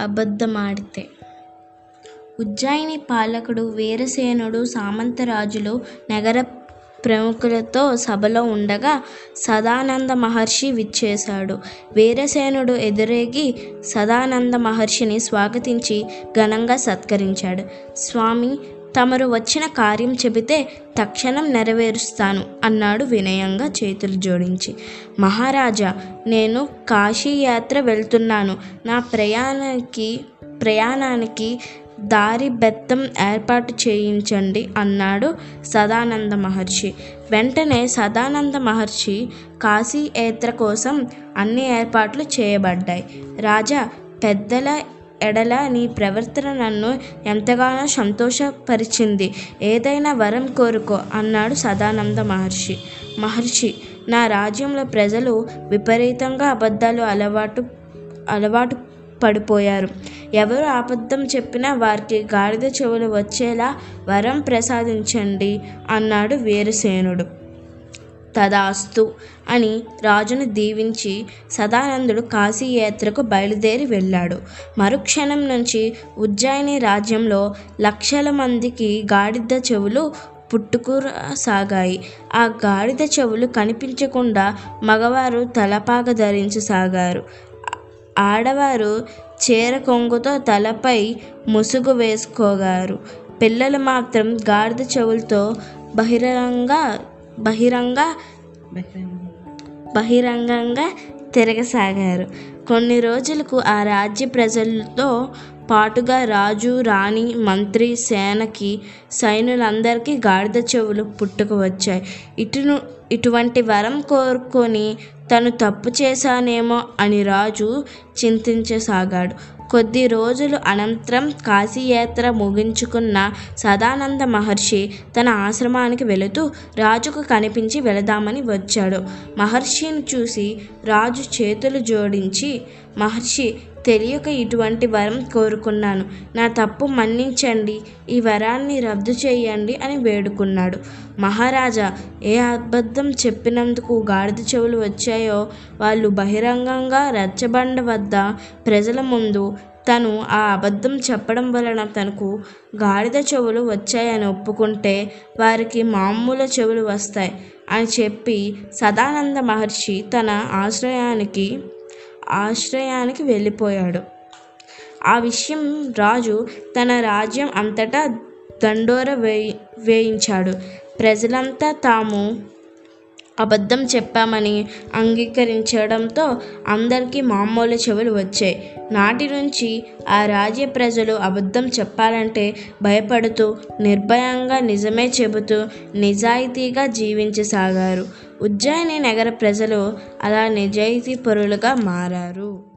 అబద్ధమాడితే. ఉజ్జయిని పాలకుడు వీరసేనుడు సామంతరాజులు నగర ప్రముఖులతో సభలో ఉండగా సదానంద మహర్షి విచ్చేశాడు. వీరసేనుడు ఎదురేగి సదానంద మహర్షిని స్వాగతించి ఘనంగా సత్కరించాడు. స్వామి తమరు వచ్చిన కార్యం చెబితే తక్షణం నెరవేరుస్తాను అన్నాడు వినయంగా చేతులు జోడించి. మహారాజా నేను కాశీయాత్ర వెళ్తున్నాను. నా ప్రయాణానికి ప్రయాణానికి దారి బెత్తం ఏర్పాటు చేయించండి అన్నాడు సదానంద మహర్షి. వెంటనే సదానంద మహర్షి కాశీ యాత్ర కోసం అన్ని ఏర్పాట్లు చేయబడ్డాయి. రాజా పెద్దల ఎడల నీ ప్రవర్తన నన్ను ఎంతగానో సంతోషపరిచింది. ఏదైనా వరం కోరుకో అన్నాడు సదానంద మహర్షి. మహర్షి నా రాజ్యంలో ప్రజలు విపరీతంగా అబద్ధాలు అలవాటు అలవాటు పడిపోయారు. ఎవరు అబద్ధం చెప్పినా వారికి గాడిద చెవులు వచ్చేలా వరం ప్రసాదించండి అన్నాడు వీరసేనుడు. తదాస్తు అని రాజును దీవించి సదానందుడు కాశీయాత్రకు బయలుదేరి వెళ్ళాడు. మరుక్షణం నుంచి ఉజ్జయిని రాజ్యంలో లక్షల మందికి గాడిద చెవులు పుట్టుకురసాగాయి. ఆ గాడిద చెవులు కనిపించకుండా మగవారు తలపాగ ధరించసాగారు ఆడవారు చీర కొంగుతో తలపై ముసుగు వేసుకోగారు. పిల్లలు మాత్రం గాడిద చెవులతో బహిరంగ బహిరంగ బహిరంగంగా తిరగసాగారు. కొన్ని రోజులకు ఆ రాజ్య ప్రజలతో పాటుగా రాజు రాణి మంత్రి సేనకి సైనులందరికీ గాడిద చెవులు పుట్టుకు వచ్చాయి ఇటును ఇటువంటి వరం కోరుకొని తను తప్పు చేశానేమో అని రాజు చింతించసాగాడు. కొద్ది రోజులు అనంతరం కాశీయాత్ర ముగించుకున్న సదానంద మహర్షి తన ఆశ్రమానికి వెళుతూ రాజుకు కనిపించి వెళదామని వచ్చాడు. మహర్షిని చూసి రాజు చేతులు జోడించి మహర్షి తెలియక ఇటువంటి వరం కోరుకున్నాను. నా తప్పు మన్నించండి ఈ వరాన్ని రద్దు చేయండి అని వేడుకున్నాడు. మహారాజా ఏ అబద్ధం చెప్పినందుకు గాడిద చెవులు వచ్చాయో? వాళ్ళు బహిరంగంగా రచ్చబండ వద్ద ప్రజల ముందు తను ఆ అబద్ధం చెప్పడం వలన తనకు గాడిద చెవులు వచ్చాయని ఒప్పుకుంటే వారికి మామూలు చెవులు వస్తాయి అని చెప్పి సదానంద మహర్షి తన ఆశ్రయానికి ఆశ్రయానికి వెళ్ళిపోయాడు. ఆ విషయం రాజు తన రాజ్యం అంతటా దండోర వేయి వేయించాడు. ప్రజలంతా తాము అబద్ధం చెప్పామని అంగీకరించడంతో అందరికీ మామూలు చెవులు వచ్చాయి. నాటి నుంచి ఆ రాజ్య ప్రజలు అబద్ధం చెప్పాలంటే భయపడుతూ నిర్భయంగా నిజమే చెబుతూ నిజాయితీగా జీవించసాగారు. ఉజ్జయిని నగర ప్రజలు అలా నిజాయితీ పరులుగా మారారు.